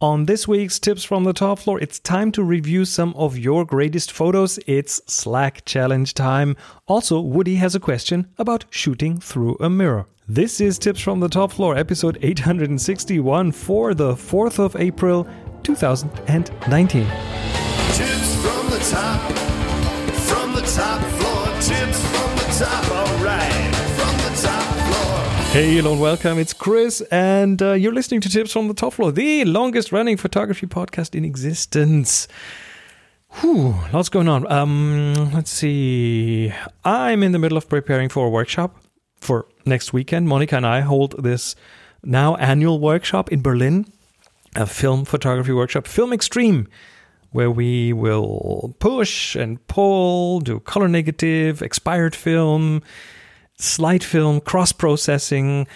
On this week's Tips from the Top Floor, it's time to review some of your greatest photos. It's Slack Challenge time. Also, Woody has a question about shooting through a mirror. This is Tips from the Top Floor, episode 861 for the 4th of April, 2019. Tips from the top, from the top floor. Tips Hey, hello and welcome. It's Chris, and uh, you're listening to Tips from the Top Floor, the longest running photography podcast in existence. Whew, lots going on. Um, let's see. I'm in the middle of preparing for a workshop for next weekend. Monica and I hold this now annual workshop in Berlin, a film photography workshop, Film Extreme, where we will push and pull, do color negative, expired film, slide film, cross processing.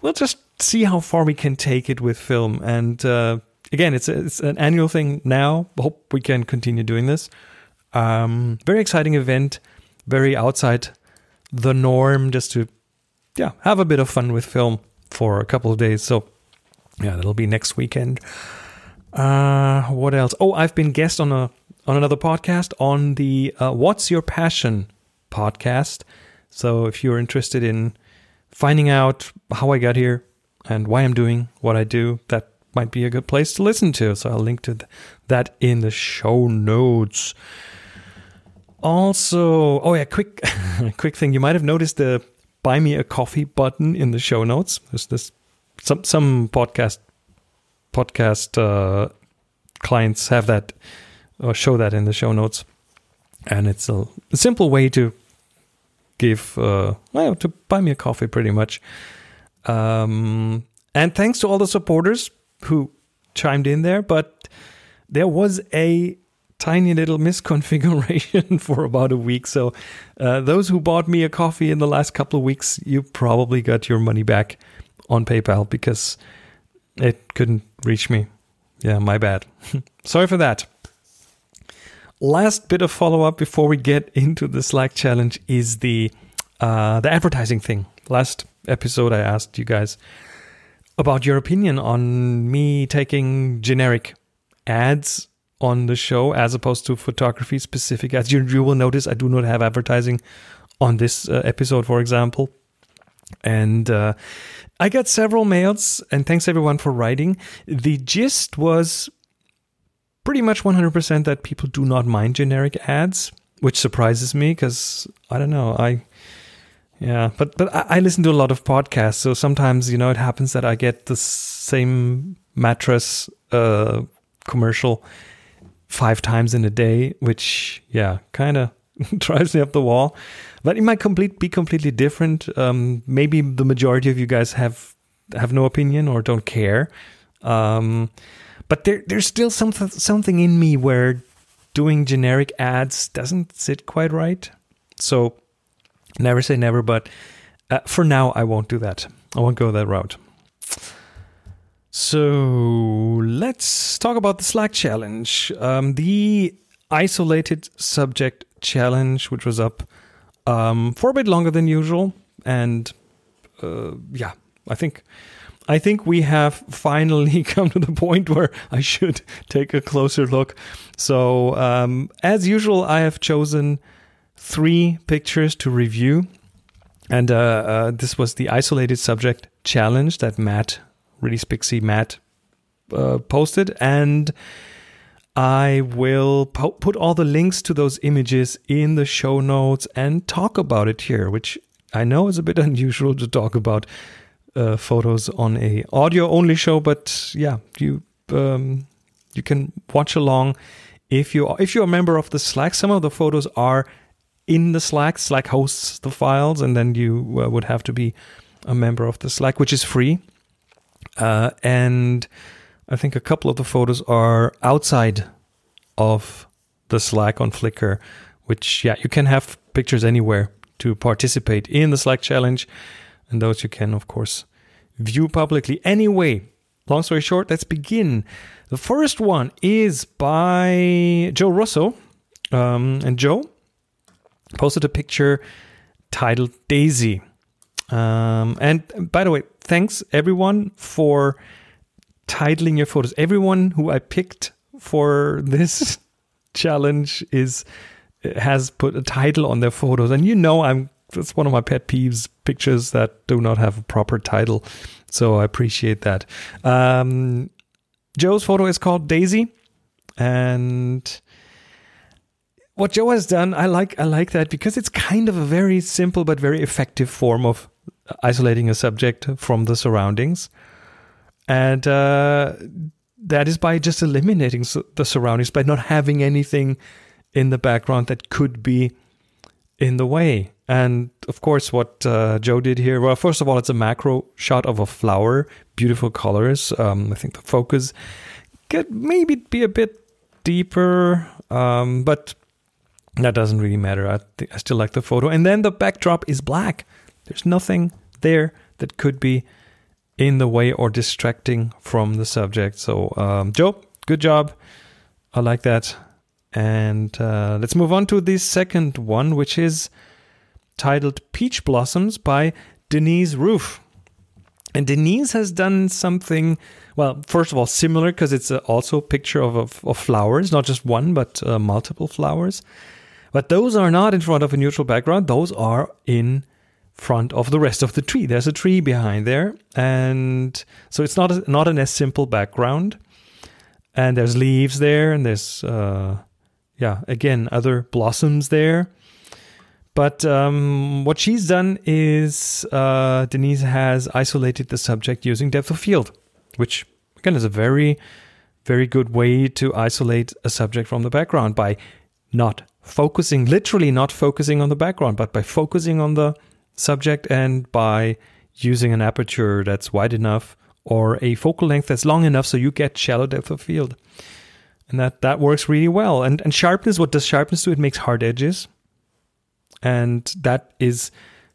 We'll just see how far we can take it with film. And uh, again, it's, a, it's an annual thing now. Hope we can continue doing this. Um, very exciting event, very outside the norm, just to yeah have a bit of fun with film for a couple of days. So yeah, that'll be next weekend. Uh, what else? Oh, I've been guest on a on another podcast on the uh, "What's Your Passion" podcast. So if you're interested in finding out how I got here and why I'm doing what I do, that might be a good place to listen to. So I'll link to th- that in the show notes. Also, oh yeah, quick quick thing. You might have noticed the buy me a coffee button in the show notes. There's this some some podcast podcast uh, clients have that or show that in the show notes, and it's a simple way to give uh, well to buy me a coffee, pretty much. Um, and thanks to all the supporters who chimed in there, but there was a tiny little misconfiguration for about a week. So, uh, those who bought me a coffee in the last couple of weeks, you probably got your money back on PayPal because it couldn't reach me. Yeah, my bad. Sorry for that. Last bit of follow up before we get into the Slack challenge is the uh, the advertising thing. Last episode, I asked you guys about your opinion on me taking generic ads on the show as opposed to photography specific ads. You, you will notice I do not have advertising on this uh, episode, for example. And uh, I got several mails, and thanks everyone for writing. The gist was pretty much 100% that people do not mind generic ads, which surprises me because I don't know. I yeah, but but I, I listen to a lot of podcasts, so sometimes you know it happens that I get the same mattress uh, commercial five times in a day, which yeah, kind of drives me up the wall. But it might complete be completely different. Um, maybe the majority of you guys have have no opinion or don't care. Um, but there there's still something something in me where doing generic ads doesn't sit quite right. So never say never, but uh, for now I won't do that. I won't go that route. So let's talk about the Slack challenge. Um, the isolated subject challenge, which was up um, for a bit longer than usual, and uh, yeah, I think I think we have finally come to the point where I should take a closer look. So um, as usual, I have chosen three pictures to review, and uh, uh, this was the isolated subject challenge that Matt Release Pixie Matt uh, posted, and I will po- put all the links to those images in the show notes and talk about it here, which I know is a bit unusual to talk about uh, photos on a audio only show, but yeah, you um, you can watch along if you if you're a member of the Slack. Some of the photos are in the Slack. Slack hosts the files, and then you uh, would have to be a member of the Slack, which is free. Uh, and I think a couple of the photos are outside of the Slack on Flickr, which, yeah, you can have pictures anywhere to participate in the Slack challenge. And those you can, of course, view publicly. Anyway, long story short, let's begin. The first one is by Joe Russo. Um, and Joe posted a picture titled Daisy. Um, and by the way, thanks everyone for titling your photos. Everyone who I picked for this challenge is has put a title on their photos, and you know I'm that's one of my pet peeves pictures that do not have a proper title. So I appreciate that. Um, Joe's photo is called Daisy, and what Joe has done, I like I like that because it's kind of a very simple but very effective form of isolating a subject from the surroundings, and uh, that is by just eliminating the surroundings by not having anything in the background that could be in the way. And of course, what uh, Joe did here, well, first of all, it's a macro shot of a flower, beautiful colors. Um, I think the focus could maybe be a bit deeper, um, but that doesn't really matter. I, th- I still like the photo. And then the backdrop is black. There's nothing there that could be in the way or distracting from the subject. So, um, Joe, good job. I like that. And uh, let's move on to the second one, which is titled Peach Blossoms by Denise Roof. And Denise has done something, well, first of all, similar because it's also a picture of, of, of, flowers, not just one, but uh, multiple flowers. But those are not in front of a neutral background, those are in front of the rest of the tree. There's a tree behind there. And so it's not, a, not an as simple background. And there's leaves there, and there's, uh, yeah, again, other blossoms there. But um, what she's done is uh, Denise has isolated the subject using depth of field, which again is a very, very good way to isolate a subject from the background by not focusing, literally not focusing on the background, but by focusing on the subject and by using an aperture that's wide enough or a focal length that's long enough so you get shallow depth of field. And that, that works really well. And, and sharpness, what does sharpness do? It makes hard edges and that is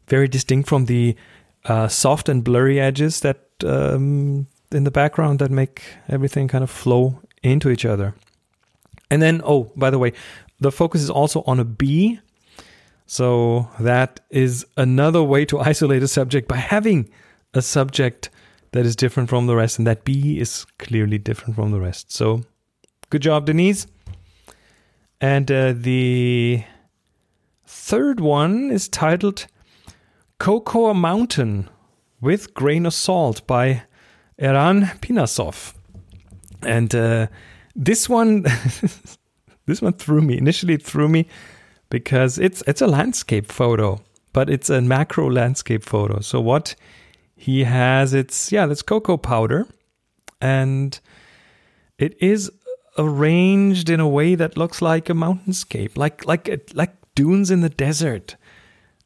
very distinct from the uh, soft and blurry edges that um, in the background that make everything kind of flow into each other. And then, oh, by the way, the focus is also on a bee. So that is another way to isolate a subject by having a subject that is different from the rest, and that bee is clearly different from the rest. So good job, Denise. And uh, the third one is titled Cocoa Mountain with Grain of Salt by Eran Pinasov. And uh, this one, this one threw me. Initially, threw me because it's it's a landscape photo, but it's a macro landscape photo. So what he has, it's yeah, it's cocoa powder, and it is arranged in a way that looks like a mountainscape, like like like dunes in the desert.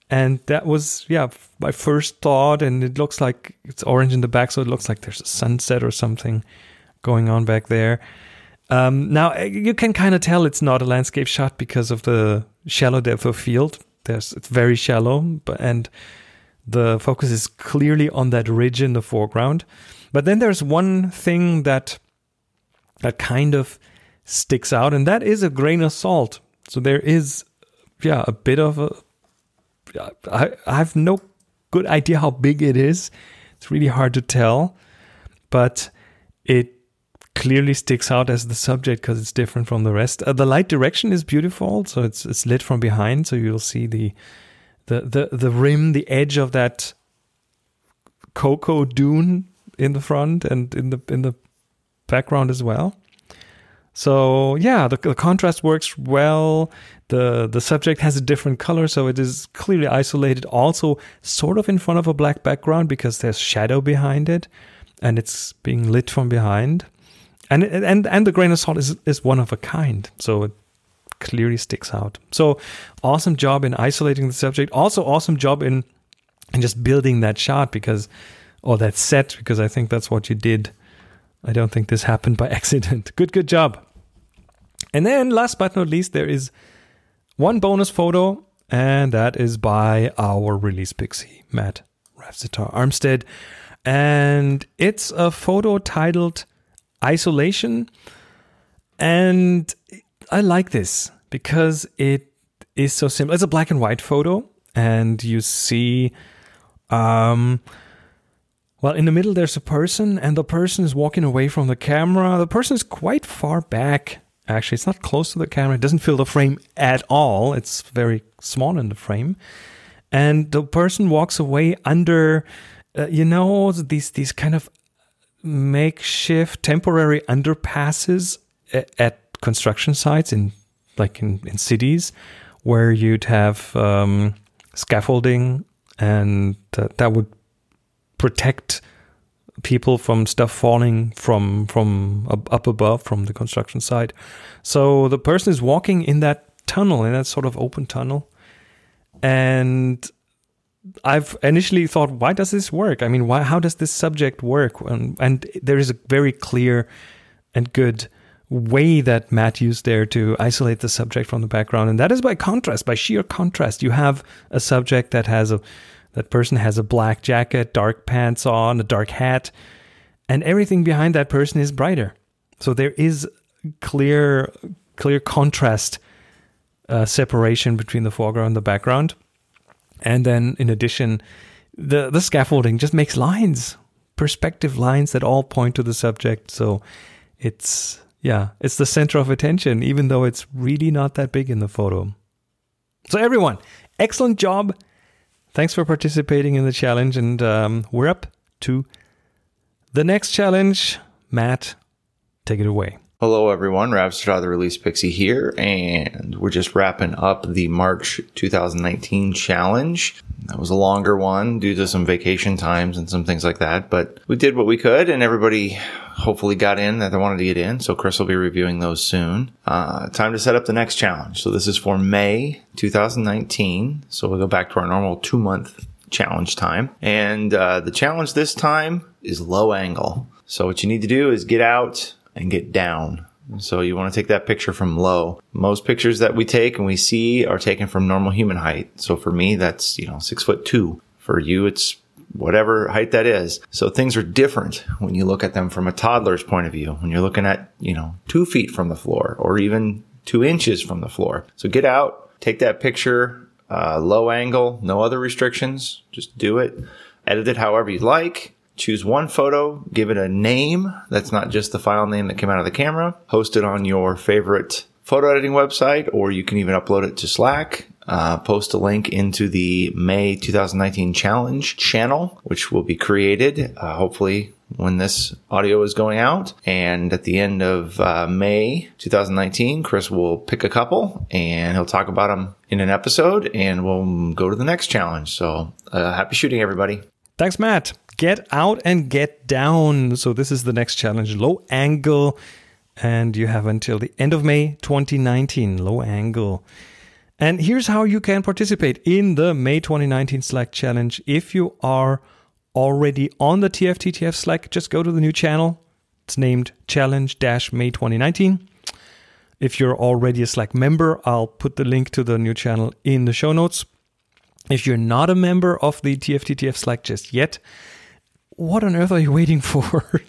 And that was, yeah, my first thought. And it looks like it's orange in the back, so it looks like there's a sunset or something going on back there. Um, now, eh, you can kind of tell it's not a landscape shot because of the shallow depth of field. There's, it's very shallow, but, and the focus is clearly on that ridge in the foreground. But then there's one thing that that kind of sticks out, and that is a grain of salt. So there is yeah, a bit of a. I, I have no good idea how big it is. It's really hard to tell, but it clearly sticks out as the subject because it's different from the rest. Uh, the light direction is beautiful, so it's it's lit from behind, so you'll see the the the the rim, the edge of that cocoa dune in the front and in the in the background as well. So yeah, the, the contrast works well. The the subject has a different color, so it is clearly isolated. Also, sort of in front of a black background because there's shadow behind it, and it's being lit from behind. And and and the grain of salt is is one of a kind, so it clearly sticks out. So awesome job in isolating the subject. Also awesome job in in just building that shot because or that set because I think that's what you did. I don't think this happened by accident. Good, good job. And then, last but not least, there is one bonus photo, and that is by our release pixie, Matt Ravstar Armstead. And it's a photo titled Isolation. And I like this because it is so simple. It's a black and white photo, and you see um, Well, in the middle, there's a person, and the person is walking away from the camera. The person is quite far back. Actually, it's not close to the camera. It doesn't fill the frame at all. It's very small in the frame. And the person walks away under, uh, you know, these these kind of makeshift temporary underpasses at, at construction sites in like in, in cities where you'd have um, scaffolding and uh, that would protect people from stuff falling from from up, above from the construction site. So the person is walking in that tunnel, in that sort of open tunnel, and I've initially thought, why does this work? I mean, why? How does this subject work? And, and there is a very clear and good way that Matt used there to isolate the subject from the background, and that is by contrast, by sheer contrast. You have a subject that has a that person has a black jacket, dark pants on, a dark hat, and everything behind that person is brighter. So there is clear clear contrast uh, separation between the foreground and the background. And then in addition, the the scaffolding just makes lines, perspective lines that all point to the subject. So it's yeah, it's the center of attention, even though it's really not that big in the photo. So everyone, excellent job. Thanks for participating in the challenge, and um, we're up to the next challenge. Matt, take it away. Hello, everyone. Ravstar, the Release Pixie here, and we're just wrapping up the March 2019 challenge. That was a longer one due to some vacation times and some things like that, but we did what we could, and everybody hopefully got in that they wanted to get in. So Chris will be reviewing those soon. Uh, time to set up the next challenge. So this is for May 2019. So we'll go back to our normal two month challenge time. And uh, the challenge this time is low angle. So what you need to do is get out and get down. So you want to take that picture from low. Most pictures that we take and we see are taken from normal human height. So for me, that's, you know, six foot two. For you, it's whatever height that is. So things are different when you look at them from a toddler's point of view, when you're looking at, you know, two feet from the floor or even two inches from the floor. So get out, take that picture, uh, low angle, no other restrictions. Just do it. Edit it however you'd like. Choose one photo, give it a name that's not just the file name that came out of the camera. host it on your favorite photo editing website, or you can even upload it to Slack. Uh, post a link into the May 2019 challenge channel, which will be created uh, hopefully when this audio is going out. And at the end of uh, May 2019, Chris will pick a couple and he'll talk about them in an episode and we'll go to the next challenge. So uh, happy shooting, everybody. Thanks, Matt. Get out and get down. So this is the next challenge, low angle. And you have until the end of May 2019, low angle. And here's how you can participate in the May 2019 Slack challenge. If you are already on the TFTTF Slack, just go to the new channel. It's named Challenge May 2019. If you're already a Slack member, I'll put the link to the new channel in the show notes. If you're not a member of the TFTTF Slack just yet, what on earth are you waiting for?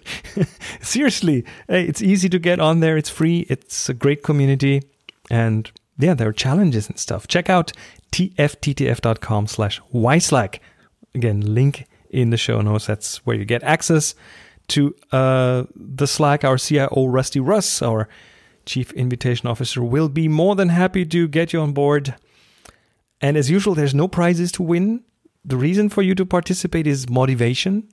Seriously, it's easy to get on there. It's free. It's a great community. And yeah, there are challenges and stuff. Check out tfttf.com slash yslack. Again, link in the show notes. That's where you get access to uh, the Slack. Our CIO, Rusty Russ, our Chief Invitation Officer, will be more than happy to get you on board. And as usual, there's no prizes to win. The reason for you to participate is motivation,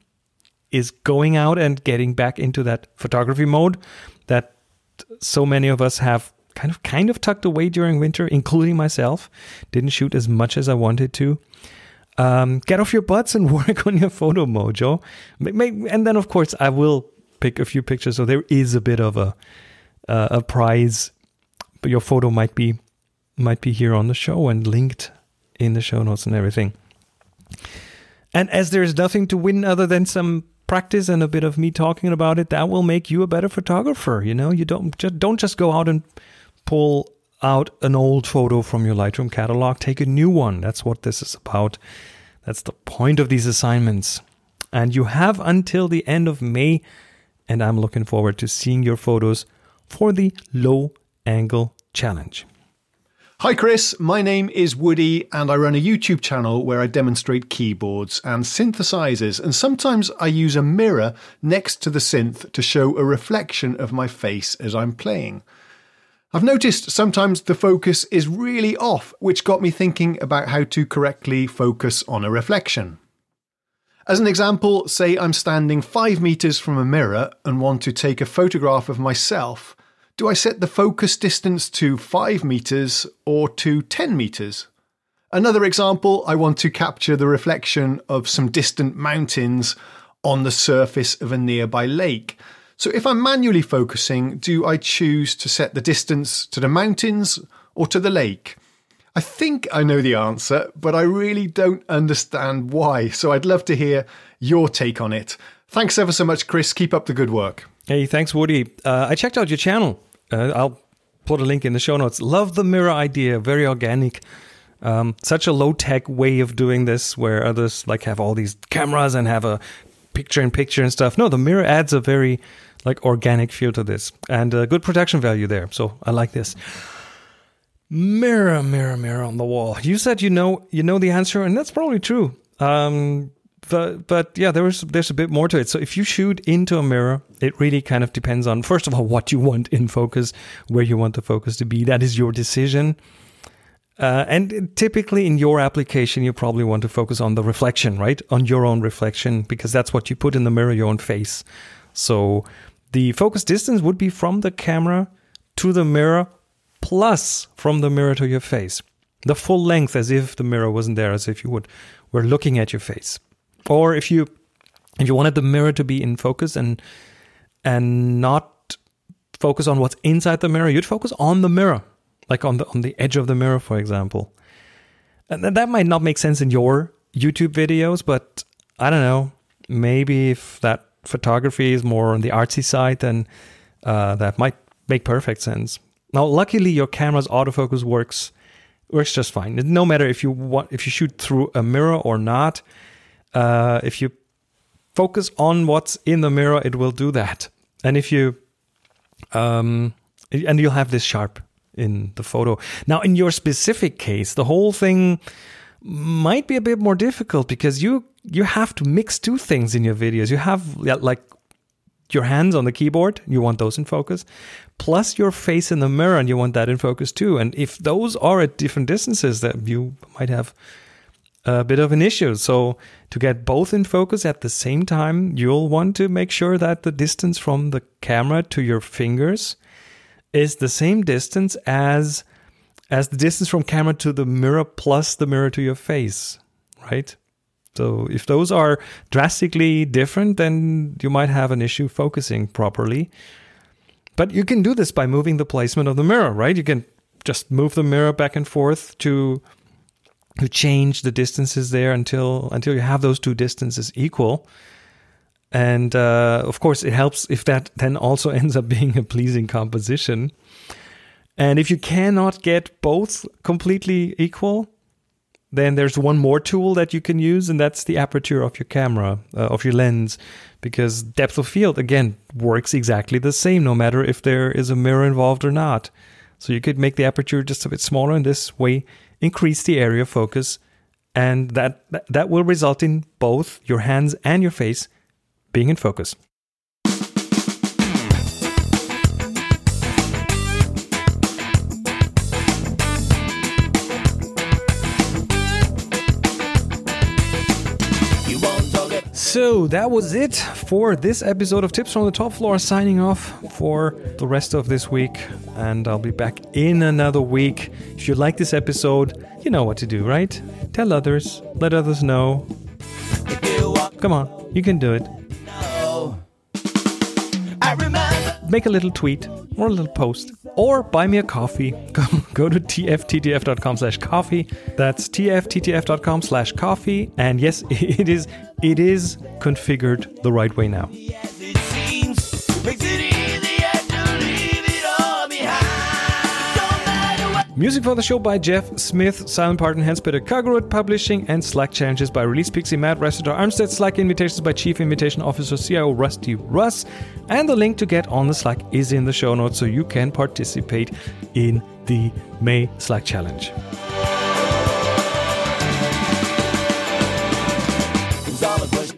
is going out and getting back into that photography mode that so many of us have kind of kind of tucked away during winter, including myself. Didn't shoot as much as I wanted to. Um, get off your butts and work on your photo mojo. And then, of course, I will pick a few pictures. So there is a bit of a uh, a prize, but your photo might be might be here on the show and linked in the show notes and everything. And as there's nothing to win other than some practice and a bit of me talking about it, that will make you a better photographer. You know, you don't just don't just go out and pull out an old photo from your Lightroom catalog, take a new one. That's what this is about. That's the point of these assignments. And you have until the end of May, and I'm looking forward to seeing your photos for the low angle challenge. Hi, Chris. My name is Woody, and I run a YouTube channel where I demonstrate keyboards and synthesizers. And sometimes I use a mirror next to the synth to show a reflection of my face as I'm playing. I've noticed sometimes the focus is really off, which got me thinking about how to correctly focus on a reflection. As an example, say I'm standing five meters from a mirror and want to take a photograph of myself. Do I set the focus distance to 5 meters or to 10 meters? Another example, I want to capture the reflection of some distant mountains on the surface of a nearby lake. So if I'm manually focusing, do I choose to set the distance to the mountains or to the lake? I think I know the answer, but I really don't understand why. So I'd love to hear your take on it. Thanks ever so much, Chris. Keep up the good work. Hey, thanks, Woody. Uh, I checked out your channel. Uh, I'll put a link in the show notes. Love the mirror idea. Very organic. Um, such a low tech way of doing this, where others like have all these cameras and have a picture in picture and stuff. No, the mirror adds a very like organic feel to this and a good production value there. So I like this. Mirror, mirror, mirror on the wall. You said you know you know the answer, and that's probably true. Um, but but yeah, there's there's a bit more to it. So if you shoot into a mirror, it really kind of depends on first of all what you want in focus, where you want the focus to be. That is your decision. Uh, and typically in your application, you probably want to focus on the reflection, right? On your own reflection, because that's what you put in the mirror, your own face. So the focus distance would be from the camera to the mirror plus from the mirror to your face. The full length as if the mirror wasn't there, as if you would were looking at your face. Or if you if you wanted the mirror to be in focus and and not focus on what's inside the mirror, you'd focus on the mirror, like on the on the edge of the mirror, for example. And that might not make sense in your YouTube videos, but I don't know. Maybe if that photography is more on the artsy side, then uh, that might make perfect sense. Now, luckily, your camera's autofocus works works just fine. No matter if you want if you shoot through a mirror or not, uh, if you focus on what's in the mirror, it will do that. And if you um, and you'll have this sharp in the photo. Now, in your specific case, the whole thing might be a bit more difficult because you you have to mix two things in your videos. You have like your hands on the keyboard, you want those in focus, plus your face in the mirror, and you want that in focus too. And if those are at different distances, that you might have a bit of an issue. So to get both in focus at the same time, you'll want to make sure that the distance from the camera to your fingers is the same distance as as the distance from camera to the mirror plus the mirror to your face, right? So if those are drastically different, then you might have an issue focusing properly. But you can do this by moving the placement of the mirror, right? You can just move the mirror back and forth to to change the distances there until until you have those two distances equal. And uh, of course, it helps if that then also ends up being a pleasing composition. And if you cannot get both completely equal, then there's one more tool that you can use, and that's the aperture of your camera, uh, of your lens, because depth of field, again, works exactly the same no matter if there is a mirror involved or not. So you could make the aperture just a bit smaller, and this way increase the area of focus, and that, that will result in both your hands and your face being in focus. So that was it for this episode of Tips from the Top Floor. Signing off for the rest of this week, and I'll be back in another week. If you like this episode, you know what to do, right? Tell others, let others know. If you want Come on, you can do it. to know. I remember. Make a little tweet or a little post, or buy me a coffee. Go, go to tfttf.com slash coffee. That's tfttf.com slash coffee. And yes, it is it is configured the right way now. Music for the show by Jeff Smith, Silent Part and Hans Peter Kagerud Publishing, and Slack challenges by Release Pixie, Matt Ravstar, Armstead, Slack invitations by Chief Invitation Officer CIO Rusty Russ. And the link to get on the Slack is in the show notes so you can participate in the May Slack challenge.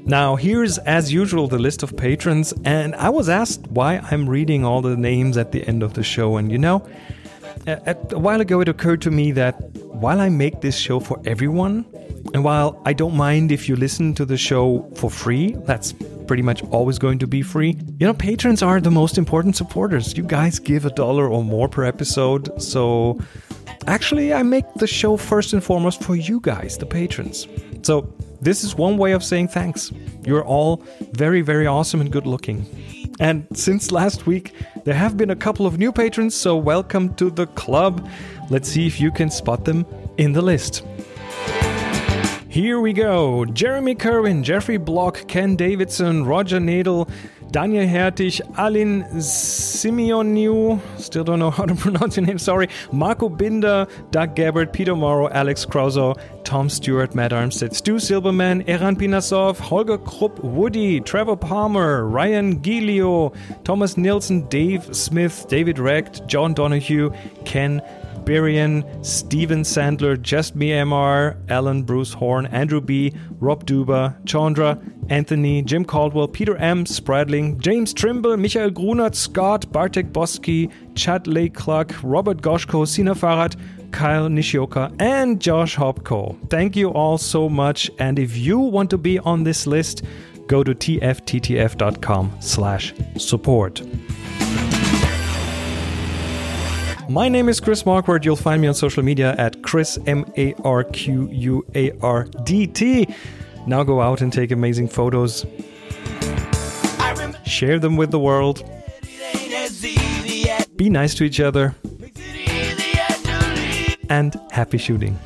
Now, here's as usual the list of patrons, and I was asked why I'm reading all the names at the end of the show. And you know, a, while ago it occurred to me that while I make this show for everyone, and while I don't mind if you listen to the show for free, that's pretty much always going to be free. You know, patrons are the most important supporters. You guys give a dollar or more per episode, so actually, I make the show first and foremost for you guys, the patrons. So, this is one way of saying thanks. You're all very, very awesome and good looking. And since last week, there have been a couple of new patrons, so welcome to the club. Let's see if you can spot them in the list. Here we go Jeremy Kerwin, Jeffrey Block, Ken Davidson, Roger Nadel, Daniel Hertig, Alin Simeoniu, still don't know how to pronounce your name, sorry, Marco Binder, Doug Gabbard, Peter Morrow, Alex Krauser, Tom Stewart, Matt Armstead, Stu Silberman, Eran Pinasov, Holger Krupp, Woody, Trevor Palmer, Ryan Gilio, Thomas Nilsson, Dave Smith, David Recht, John Donahue, Ken Barian, Steven Sandler, Just Me MR, Alan Bruce Horn, Andrew B, Rob Duba, Chandra, Anthony, Jim Caldwell, Peter M, Spradling, James Trimble, Michael Grunert, Scott, Bartek Boski, Chad Lake Clark, Robert Goshko, Sina Farad, Kyle Nishioka, and Josh Hopko. Thank you all so much. And if you want to be on this list, go to tfttf.com slash support. My name is Chris Marquardt. You'll find me on social media at Chris M A R Q U A R D T. Now go out and take amazing photos. Share them with the world. Be nice to each other. And happy shooting.